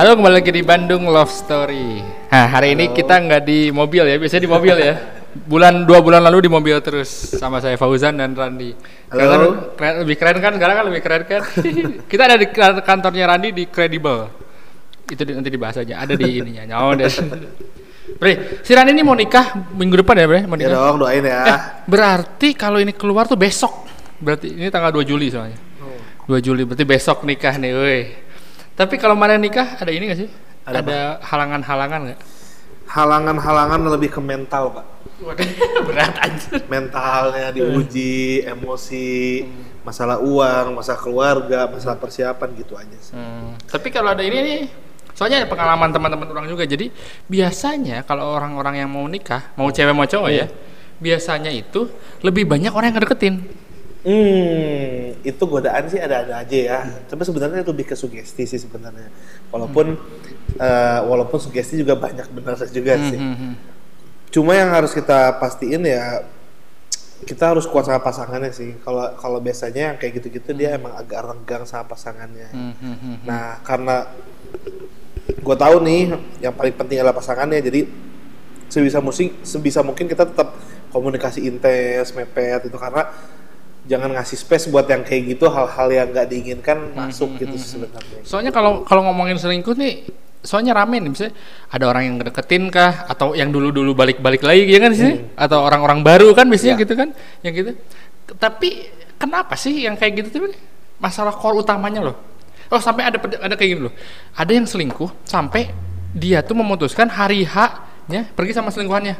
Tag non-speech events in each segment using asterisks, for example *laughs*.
Halo kembali lagi di Bandung Love Story. Nah hari ini kita nggak di mobil ya, biasanya di mobil ya. Bulan dua bulan lalu di mobil terus sama saya Fauzan dan Randi. Halo. keren, lebih keren kan sekarang kan lebih keren kan. *laughs* kita ada di kan- kantornya Randi di Credible. Itu di- nanti dibahas aja. Ada di ininya. *laughs* Nyawa deh. Bre, si Randi ini mau nikah minggu depan ya, Bre? Mau Ya nikah. dong, doain ya. Eh, berarti kalau ini keluar tuh besok. Berarti ini tanggal 2 Juli soalnya. 2 Juli berarti besok nikah nih, woi. Tapi kalau mana nikah ada ini gak sih? Ada Ada halangan-halangan nggak? Halangan-halangan lebih ke mental, Pak. *laughs* Berat aja. Mentalnya diuji, emosi, masalah uang, masalah keluarga, masalah persiapan gitu aja sih. Hmm, Tapi kalau ada ini nih, soalnya ada pengalaman teman-teman orang juga. Jadi biasanya kalau orang-orang yang mau nikah, mau cewek mau cowok ya, biasanya itu lebih banyak orang yang ngedeketin. Hmm, itu godaan sih ada-ada aja ya. Tapi sebenarnya lebih ke sugesti sih sebenarnya. Walaupun eh, walaupun sugesti juga banyak benar juga Hmm, sih. hmm, hmm. Cuma yang harus kita pastiin ya kita harus kuat sama pasangannya sih. Kalau kalau biasanya yang kayak gitu-gitu dia emang agak renggang sama pasangannya. Hmm, hmm, hmm. Nah, karena gue tahu nih yang paling penting adalah pasangannya. Jadi sebisa mungkin sebisa mungkin kita tetap komunikasi intens, mepet itu karena jangan ngasih space buat yang kayak gitu hal-hal yang nggak diinginkan masuk gitu sih sebenarnya. Soalnya kalau kalau ngomongin selingkuh nih, soalnya rame nih misalnya ada orang yang ngedeketin kah atau yang dulu-dulu balik-balik lagi ya kan sih? Atau orang-orang baru kan biasanya Iya. gitu kan? Yang gitu. Tapi kenapa sih yang kayak gitu tuh masalah core utamanya loh? Oh, sampai ada ada kayak gini loh. Ada yang selingkuh sampai dia tuh memutuskan hari H-nya pergi sama selingkuhannya.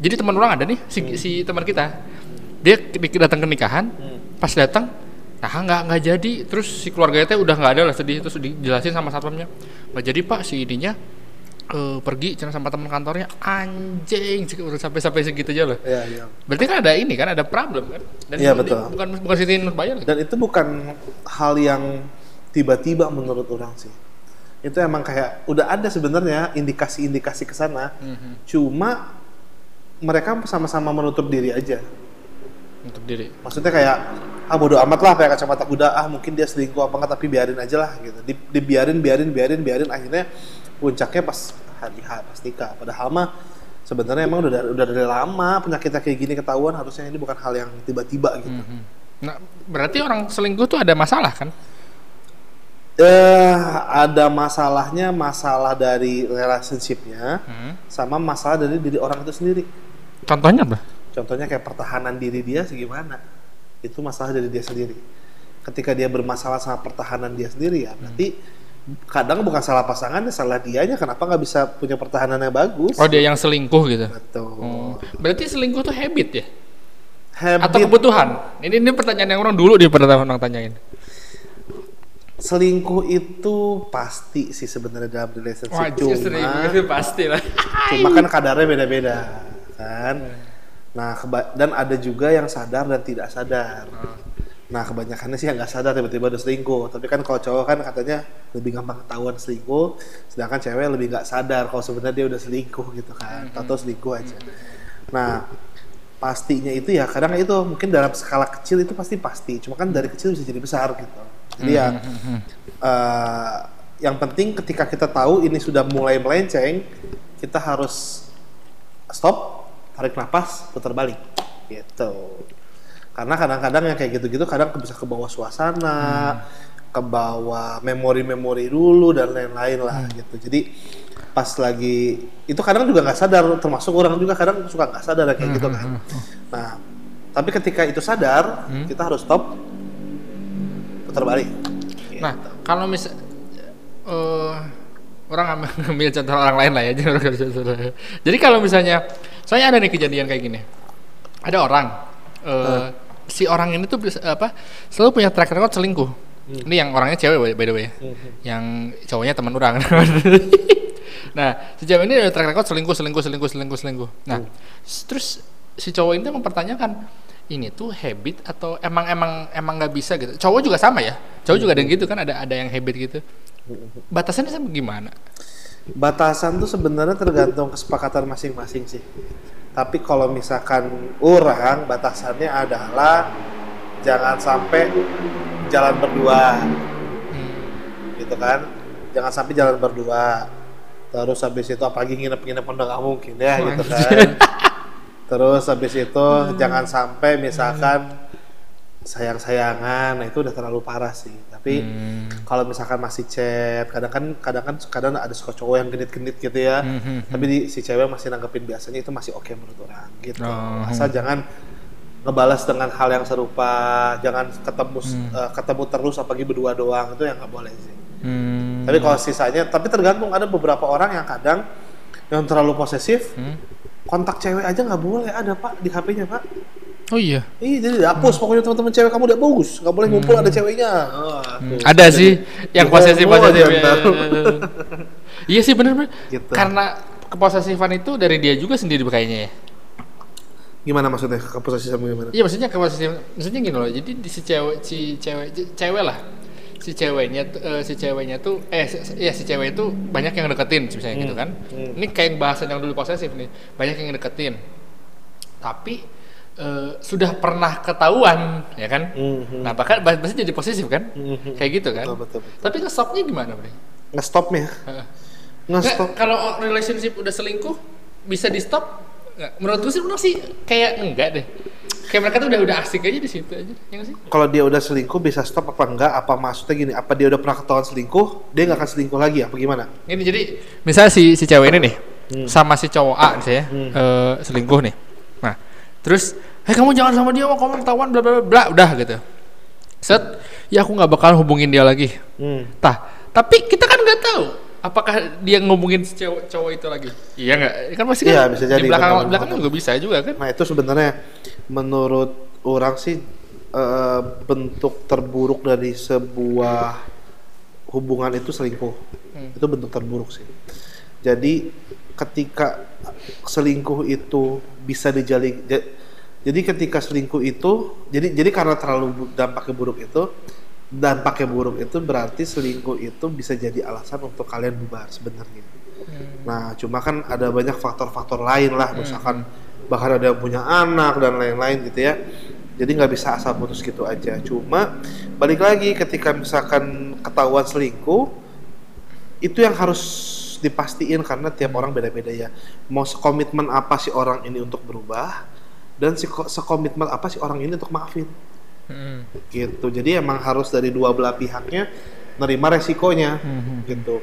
Jadi teman orang ada nih si, si teman kita. Dia datang ke nikahan, pas datang nah nggak nggak jadi terus si keluarganya teh udah nggak ada lah sedih terus dijelasin sama satpamnya nggak jadi pak si ininya eh, pergi cina sama teman kantornya anjing sampai sampai segitu aja loh Iya, iya. berarti kan ada ini kan ada problem kan dan Iya, di- betul. bukan bukan Siti Nurbaya lagi Dan itu bukan hal yang tiba-tiba menurut orang sih. Itu emang kayak udah ada sebenarnya indikasi-indikasi ke sana. Cuma mereka sama-sama menutup diri aja. Untuk diri. Maksudnya kayak ah bodo amat lah kayak kacamata kuda ah mungkin dia selingkuh apa enggak tapi biarin aja lah gitu. Di, dibiarin biarin biarin biarin akhirnya puncaknya pas hari H pas nikah. Padahal mah sebenarnya emang udah udah dari lama penyakitnya kayak gini ketahuan harusnya ini bukan hal yang tiba-tiba gitu. Nah berarti orang selingkuh tuh ada masalah kan? Eh ada masalahnya masalah dari relationshipnya Hmm. sama masalah dari diri orang itu sendiri. Contohnya apa Contohnya kayak pertahanan diri dia segimana. Itu masalah dari dia sendiri. Ketika dia bermasalah sama pertahanan dia sendiri ya, berarti kadang bukan salah pasangannya, salah dianya. Kenapa nggak bisa punya pertahanan yang bagus? oh dia yang selingkuh gitu Betul. Oh, berarti selingkuh tuh habit ya Habit atau kebutuhan ini ini pertanyaan yang orang dulu dia pernah orang tanyain selingkuh itu pasti sih sebenarnya dalam relationship. Wajib cuma, itu *laughs* pasti lah cuma kan kadarnya beda-beda, kan? Nah, keba- dan ada juga yang sadar dan tidak sadar. Nah, kebanyakannya sih yang nggak sadar tiba-tiba udah selingkuh. Tapi kan kalau cowok kan katanya lebih gampang ketahuan selingkuh, sedangkan cewek lebih nggak sadar kalau sebenarnya dia udah selingkuh gitu kan, atau selingkuh aja. Nah, pastinya itu ya kadang itu mungkin dalam skala kecil itu pasti pasti, cuma kan dari kecil bisa jadi besar gitu. Jadi ya eh, yang penting ketika kita tahu ini sudah mulai melenceng, kita harus stop, tarik nafas, putar balik, gitu. Karena kadang-kadang yang kayak gitu-gitu kadang bisa ke bawah suasana, ke bawah memori-memori dulu dan lain-lain lah gitu. Jadi pas lagi itu kadang juga nggak sadar, termasuk orang juga kadang suka nggak sadar kayak gitu kan. Nah, tapi ketika itu sadar, kita harus stop, putar balik. Gitu. Nah, kalau misal eh orang ambil, ambil contoh orang lain lah ya. *laughs* Jadi kalau misalnya saya ada nih kejadian kayak gini. Ada orang eh si orang ini tuh apa selalu punya track record selingkuh. Ini yang orangnya cewek by- the way. Yang cowoknya teman orang. *laughs* nah, si cewek ini ada track record selingkuh, selingkuh, selingkuh, selingkuh, selingkuh. Nah, s- terus si cowok ini mempertanyakan ini tuh habit atau emang emang emang nggak bisa gitu. Cowok juga sama ya. Cowok juga ada yang gitu kan ada ada yang habit gitu. Batasannya sama gimana? Batasan tuh sebenarnya tergantung kesepakatan masing-masing sih. Tapi kalau misalkan orang batasannya adalah jangan sampai jalan berdua, gitu kan? jangan sampai jalan berdua. Terus habis itu apalagi nginep-nginep udah nggak mungkin ya gitu kan? Terus habis itu jangan sampai misalkan sayang-sayangan nah itu udah terlalu parah sih tapi Hmm. kalau misalkan masih chat kadang kan kadang kan kadang ada suka cowok yang genit-genit gitu ya Hmm, hmm, tapi di, si cewek masih nanggepin biasanya itu masih oke menurut orang gitu Oh. asal jangan ngebalas dengan hal yang serupa jangan ketemu eh, ketemu terus apalagi berdua doang itu yang nggak boleh sih Hmm. tapi kalau sisanya tapi tergantung ada beberapa orang yang kadang yang terlalu posesif Hmm. kontak cewek aja nggak boleh ada pak di HP-nya pak Oh iya. Iya jadi dihapus pokoknya teman-teman cewek kamu udah bagus nggak boleh ngumpul ada ceweknya Ah, tuh. Ada sih yang posesif posesif. *laughs* Iya sih bener bener. Gitu. Karena keposesifan itu dari dia juga sendiri kayaknya ya. gimana maksudnya keposesif sama gimana Iya maksudnya keposesif. Maksudnya gini loh. Jadi di si cewek si cewek ce- cewek lah. Si ceweknya eh, si ceweknya tuh eh si, si- iya si cewek itu banyak yang deketin misalnya gitu kan. hmm. Ini kayak bahasan yang dulu posesif nih. Banyak yang deketin. Tapi eh, sudah pernah ketahuan ya kan. Mhm. Nah, bahkan pasti jadi posesif kan? Mhm. Kayak gitu kan? Betul, betul, betul. Tapi nge-stopnya gimana, Bre? ngestopnya ngestop kalau relationship udah selingkuh bisa di stop nggak menurut gue sih menurut sih kayak enggak deh kayak mereka tuh udah udah asik aja di situ aja ya sih kalau dia udah selingkuh bisa stop apa enggak apa maksudnya gini apa dia udah pernah ketahuan selingkuh dia nggak akan selingkuh lagi apa gimana ini jadi misalnya si si cewek ini nih Hmm. sama si cowok A misalnya Hmm. eh, selingkuh nih terus hei kamu jangan sama dia kamu ketahuan bla bla bla bla. Udah gitu. Set ya aku nggak bakal hubungin dia lagi. Hmm. tah tapi kita kan nggak tahu apakah dia ngomongin si cowok cowok itu lagi. Iya nggak? Kan pasti kan Iya, bisa jadi, di belakang benar, belakang juga bisa juga kan? Nah itu sebenarnya menurut orang sih eh, bentuk terburuk dari sebuah hubungan itu selingkuh. Hmm. itu bentuk terburuk sih. Jadi ketika selingkuh itu bisa dijali ja- jadi ketika selingkuh itu jadi jadi karena terlalu dampaknya buruk itu dampaknya buruk itu berarti selingkuh itu bisa jadi alasan untuk kalian bubar sebenarnya. Nah, cuma kan ada banyak faktor-faktor lain lah, misalkan bahkan ada yang punya anak dan lain-lain gitu ya. Jadi nggak bisa asal putus gitu aja. Cuma balik lagi ketika misalkan ketahuan selingkuh, itu yang harus dipastiin karena tiap orang beda-beda ya. Mau sekomitmen apa sih orang ini untuk berubah dan seko- sekomitmen apa sih orang ini untuk maafin Hmm. gitu. Jadi emang harus dari dua belah pihaknya nerima resikonya Hmm. gitu.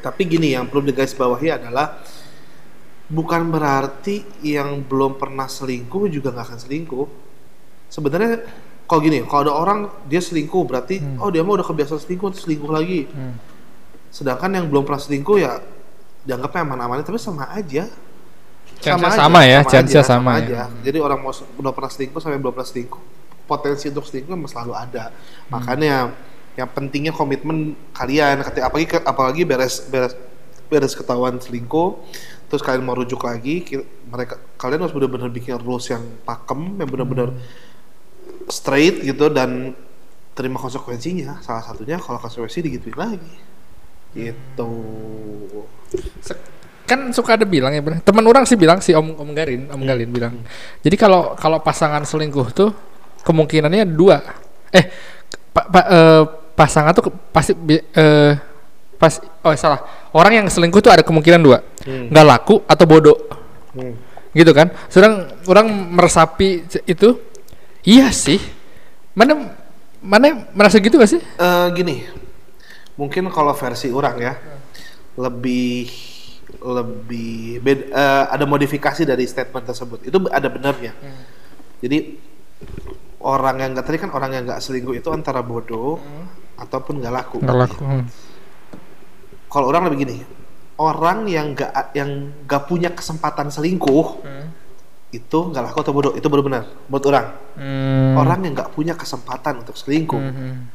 Tapi gini yang perlu digarisbawahi adalah bukan berarti yang belum pernah selingkuh juga nggak akan selingkuh. Sebenarnya kalau gini, kalau ada orang dia selingkuh berarti oh dia mah udah kebiasaan selingkuh terus selingkuh lagi. Hmm. Sedangkan yang belum pernah selingkuh ya dianggapnya aman-aman tapi sama aja. Chance-nya aja, sama ya, chance-nya aja, sama ya. aja. Jadi orang mau udah pernah selingkuh sampai belum pernah selingkuh, potensi untuk selingkuh memang selalu ada. Hmm. Makanya yang pentingnya komitmen kalian, ketika apalagi apalagi beres beres beres ketahuan selingkuh, terus kalian mau rujuk lagi, mereka kalian harus benar-benar bikin rules yang pakem, yang benar-benar straight gitu dan terima konsekuensinya. Salah satunya kalau konsekuensi digituin lagi. Gitu. Kan suka ada bilang ya bener. teman orang sih bilang si om om Garin om Galin bilang. Jadi kalau kalau pasangan selingkuh tuh kemungkinannya dua. Eh pa- pa- eh, pasangan tuh pasti eh, pas oh salah. Orang yang selingkuh tuh ada kemungkinan dua. Hmm. nggak laku atau bodoh. Hmm. gitu kan? Sedang orang meresapi itu iya sih. Mana mana merasa gitu gak sih? Eh, gini, mungkin kalau versi orang ya lebih lebih bed- eh, ada modifikasi dari statement tersebut. Itu ada benarnya. Jadi orang yang nggak tadi kan orang yang nggak selingkuh itu antara bodoh ataupun nggak laku. nggak laku hmm. Kalau orang lebih gini, orang yang nggak yang nggak punya kesempatan selingkuh itu nggak laku atau bodoh itu baru benar menurut orang. Hmm. Orang yang nggak punya kesempatan untuk selingkuh Hmm.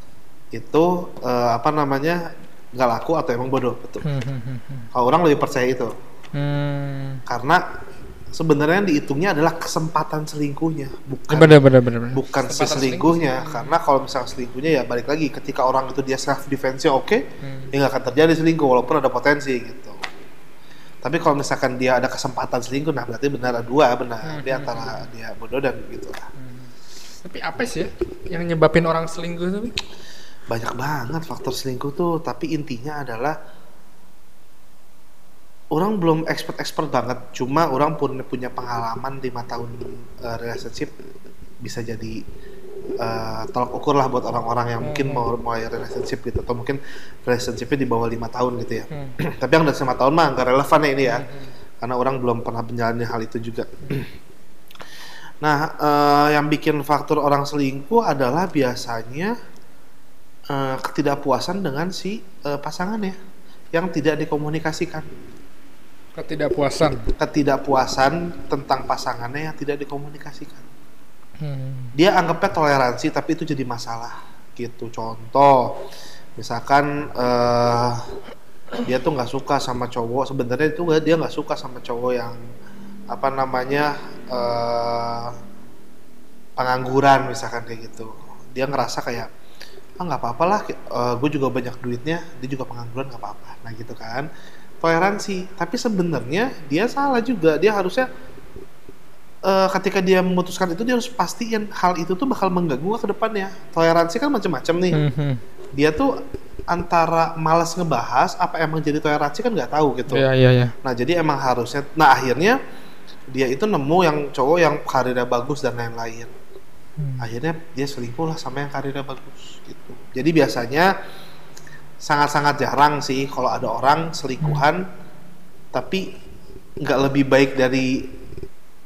Itu eh, apa namanya nggak laku atau emang bodoh betul Hmm. Hmm. Hmm. Hmm. kalau orang lebih percaya itu Hmm. karena sebenarnya yang dihitungnya adalah kesempatan selingkuhnya bukan Bener bener bener. bener. bukan si Kesempatan selingkuhnya karena kalau misalnya selingkuhnya ya balik lagi ketika orang itu dia self defense nya oke Hmm. ya nggak akan terjadi selingkuh walaupun ada potensi gitu tapi kalau misalkan dia ada kesempatan selingkuh nah berarti benar ada dua benar dia antara dia bodoh dan gitu lah Tapi apa sih ya yang nyebabin orang selingkuh tapi? Banyak banget faktor selingkuh tuh tapi intinya adalah orang belum expert-expert banget. Cuma orang pun punya pengalaman lima tahun uh, relationship bisa jadi uh, tolak ukur lah buat orang-orang yang mungkin mau mulai relationship gitu atau mungkin relationshipnya di bawah lima tahun gitu ya. *clears throat* Tapi yang udah lima tahun mah nggak relevan ya ini ya. Karena orang belum pernah menjalani hal itu juga. *clears throat* Nah uh, yang bikin faktor orang selingkuh adalah biasanya uh, ketidakpuasan dengan si uh, pasangannya yang tidak dikomunikasikan. Ketidakpuasan. Ketidakpuasan tentang pasangannya yang tidak dikomunikasikan. Hmm. dia anggapnya toleransi tapi itu jadi masalah gitu. Contoh misalkan eh dia tuh nggak suka sama cowok. Sebenarnya itu dia nggak suka sama cowok yang apa namanya eh pengangguran misalkan kayak gitu. Dia ngerasa kayak ah nggak apa-apa lah gue juga banyak duitnya dia juga pengangguran nggak apa-apa. Nah gitu kan. Toleransi. Tapi sebenarnya dia salah juga. Dia harusnya eh, ketika dia memutuskan itu dia harus pastiin hal itu tuh bakal mengganggu ke depannya. Toleransi kan macam-macam nih. Mhm. dia tuh antara malas ngebahas apa emang jadi toleransi kan nggak tahu gitu. Iya iya iya. nah jadi emang harusnya nah akhirnya dia itu nemu yang cowok yang karirnya bagus dan lain-lain Hmm. akhirnya dia selingkuh lah sama yang karirnya bagus gitu. Jadi biasanya sangat-sangat jarang sih kalau ada orang selingkuhan tapi nggak lebih baik dari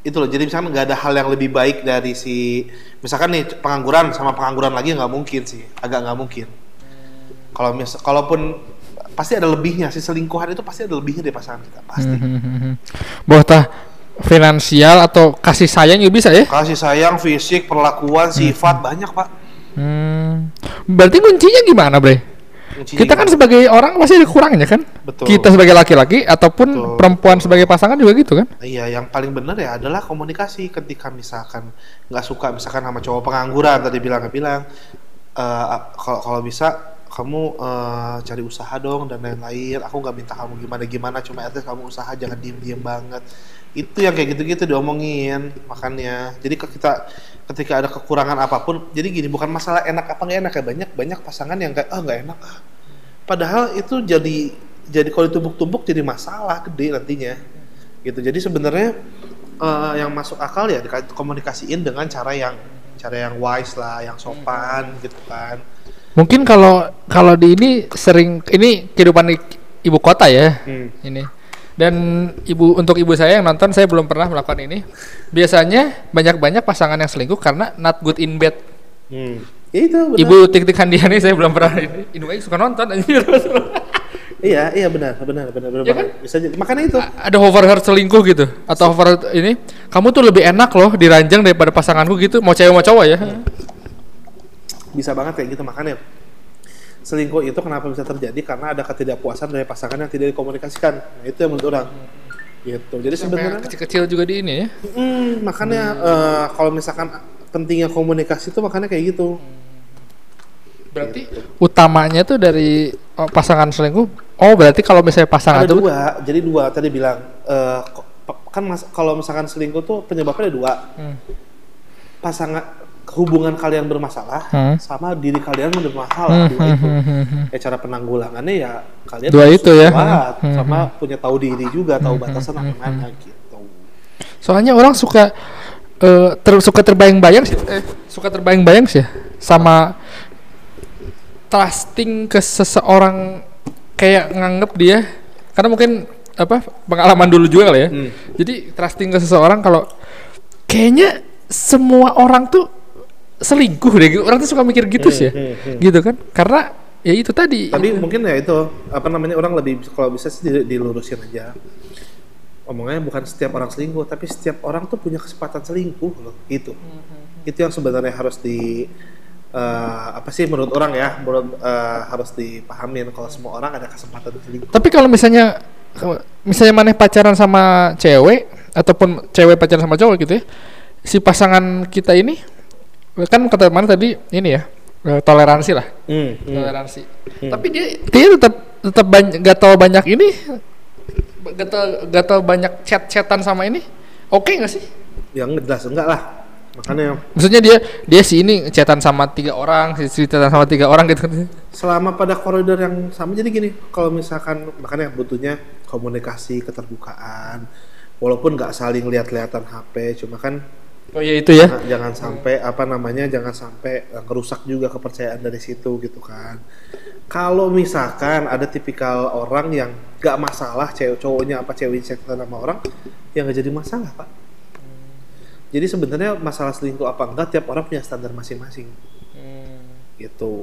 itu loh. Jadi misalkan nggak ada hal yang lebih baik dari si misalkan nih pengangguran sama pengangguran lagi nggak mungkin sih agak nggak mungkin. Kalau mis kalaupun pasti ada lebihnya si selingkuhan itu pasti ada lebihnya dari pasangan kita pasti. Mhm. Boh tah finansial atau kasih sayang juga bisa ya? kasih sayang fisik perlakuan sifat banyak pak Hmm. Berarti kuncinya gimana, Bre? Kuncinya Kita kan gimana? sebagai orang pasti ada kurangnya kan? Betul. Kita sebagai laki-laki ataupun Betul. perempuan sebagai pasangan juga gitu kan? Iya, yang paling benar ya adalah komunikasi ketika misalkan nggak suka misalkan sama cowok pengangguran tadi bilang bilang eh, kalau kalau bisa kamu eh, cari usaha dong dan lain-lain. Aku nggak minta kamu gimana gimana, cuma at least kamu usaha jangan diem diem banget. Itu yang kayak gitu-gitu diomongin makanya. Jadi ke- kita ketika ada kekurangan apa pun, jadi gini bukan masalah enak apa nggak enak ya banyak banyak pasangan yang kayak ah nggak enak ah. Padahal itu jadi jadi kalau ditumpuk-tumpuk jadi masalah gede nantinya gitu jadi sebenarnya eh, yang masuk akal ya dikomunikasiin dengan cara yang cara yang wise lah yang sopan gitu kan Mungkin kalau kalau di ini sering ini kehidupan di ibu kota ya Hmm. ini. Dan ibu untuk ibu saya yang nonton saya belum pernah melakukan ini. Biasanya banyak-banyak pasangan yang selingkuh karena not good in bed. Hmm. Itu benar. Ibu tik-tik Handiani saya belum pernah ini. Baik suka nonton anjir. *laughs* iya iya benar benar benar benar Ya banget. bisa jadi makanya itu ada hover her selingkuh gitu atau hover ini kamu tuh lebih enak loh diranjang daripada pasanganku gitu mau cewek mau cowok ya bisa banget kayak gitu. Makanya selingkuh itu kenapa bisa terjadi? Karena ada ketidakpuasan dari pasangan yang tidak dikomunikasikan. Nah, itu yang menurut orang. Gitu. Jadi sebenarnya kecil-kecil juga di ini ya? Hmm, makanya eh, kalau misalkan pentingnya komunikasi itu makanya kayak gitu. Berarti utamanya tuh dari oh, pasangan selingkuh oh berarti kalau misalnya pasangan ada tuh dua. Jadi dua tadi bilang eh, ko- kan mas, kalau misalkan selingkuh tuh penyebabnya ada dua. Hmm. pasangan hubungan kalian bermasalah Hmm. sama diri kalian bermasalah dua itu ya cara penanggulangannya ya kalian Dua harus itu ya. kuat, Hmm, sama punya tahu diri juga tahu batasan apa mana gitu soalnya orang suka eh, ter- suka terbayang-bayang sih eh, suka terbayang-bayang sih ya, sama trusting ke seseorang kayak nganggep dia karena mungkin apa pengalaman dulu juga kali ya Hmm. jadi trusting ke seseorang kalau kayaknya semua orang tuh selingkuh deh. Orang tuh suka mikir gitu sih ya. hmm, hmm. gitu kan? Karena ya itu tadi. Tapi mungkin ya itu apa namanya orang lebih kalau bisa sih di- dilurusin aja. Omongannya bukan setiap orang selingkuh tapi setiap orang tuh punya kesempatan selingkuh loh itu itu yang sebenarnya harus di eh, apa sih menurut orang ya menurut eh, harus dipahamin kalau semua orang ada kesempatan selingkuh. Tapi kalau misalnya misalnya maneh pacaran sama cewek ataupun cewek pacaran sama cowok gitu ya, si pasangan kita ini kan kata mana tadi ini ya eh, toleransi lah, Hmm, hmm. toleransi. Tapi dia dia tetap tetap banyak gak tau banyak ini, gak tau gak tau banyak chat-chatan sama ini, oke nggak sih? yang jelas enggak lah makanya Maksudnya dia dia si ini chatan sama tiga orang, si si chatan sama tiga orang gitu. selama pada koridor yang sama jadi gini kalau misalkan makanya butuhnya komunikasi keterbukaan walaupun nggak saling lihat-lihatan HP cuma kan Oh iya itu ya. Nah, jangan sampai apa namanya jangan sampai eh, ngerusak juga kepercayaan dari situ gitu kan. Kalau misalkan ada tipikal orang yang gak masalah cewek cowoknya apa ceweknya chat sama orang ya nggak jadi masalah pak. Jadi sebenarnya masalah selingkuh apa enggak tiap orang punya standar masing-masing. Gitu.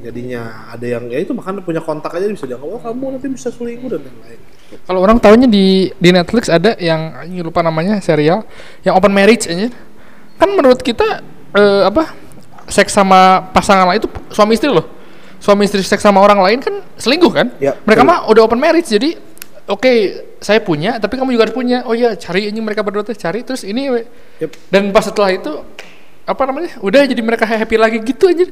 Jadinya ada yang ya itu makanya punya kontak aja bisa dianggap oh kamu nanti bisa selingkuh dan lain-lain Kalau orang tahunya di di Netflix ada yang ini lupa namanya serial yang open marriage aja. Kan menurut kita eh, apa? Seks sama pasangan lain itu suami istri loh. Suami istri seks sama orang lain kan selingkuh kan? Ya, mereka betul. mah udah open marriage jadi oke saya punya tapi kamu juga harus punya. Oh iya cari ini mereka berdua tuh cari terus ini. Yep. dan pas setelah itu apa namanya? Udah jadi mereka happy lagi gitu aja.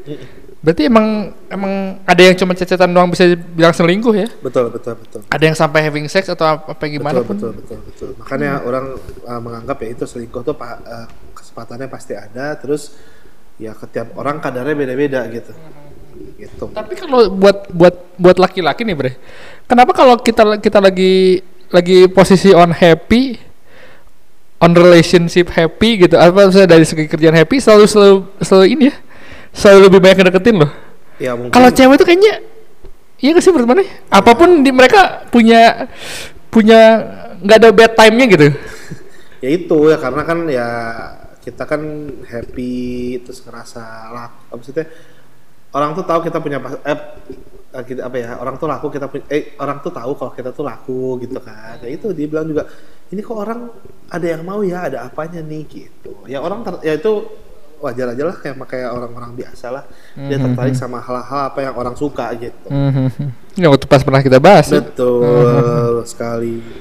Berarti emang emang ada yang cuma cecetan doang bisa bilang selingkuh ya? betul betul betul ada yang sampai having sex atau apa, apa gimana betul, pun betul betul betul makanya orang uh, menganggap ya itu selingkuh tuh uh, kesempatannya pasti ada terus ya setiap orang kadarnya beda-beda gitu gitu tapi kalau buat buat buat laki-laki nih bre kenapa kalau kita kita lagi lagi posisi on happy on relationship happy gitu. Apa misalnya dari segi kerjaan happy selalu selalu selalu ini ya? Selalu lebih banyak deketin loh. Ya mungkin. Kalau cewek itu kayaknya iya gak sih menurut mana? Apa pun di mereka punya punya nggak ada bad time-nya gitu. *laughs* Ya itu ya karena kan ya kita kan happy terus ngerasa laku maksudnya? Orang tuh tahu kita punya eh, eh, apa ya? Orang tuh laku kita punya eh orang tuh tahu kalau kita tuh laku gitu kan. Ya itu dia bilang juga ini kok orang ada yang mau ya ada apanya nih gitu. Ya orang ter, ya itu wajar aja lah kayak kayak orang-orang biasa lah. Dia tertarik sama hal-hal apa yang orang suka gitu. Mhm. ya waktu pas pernah kita bahas ya. betul sekali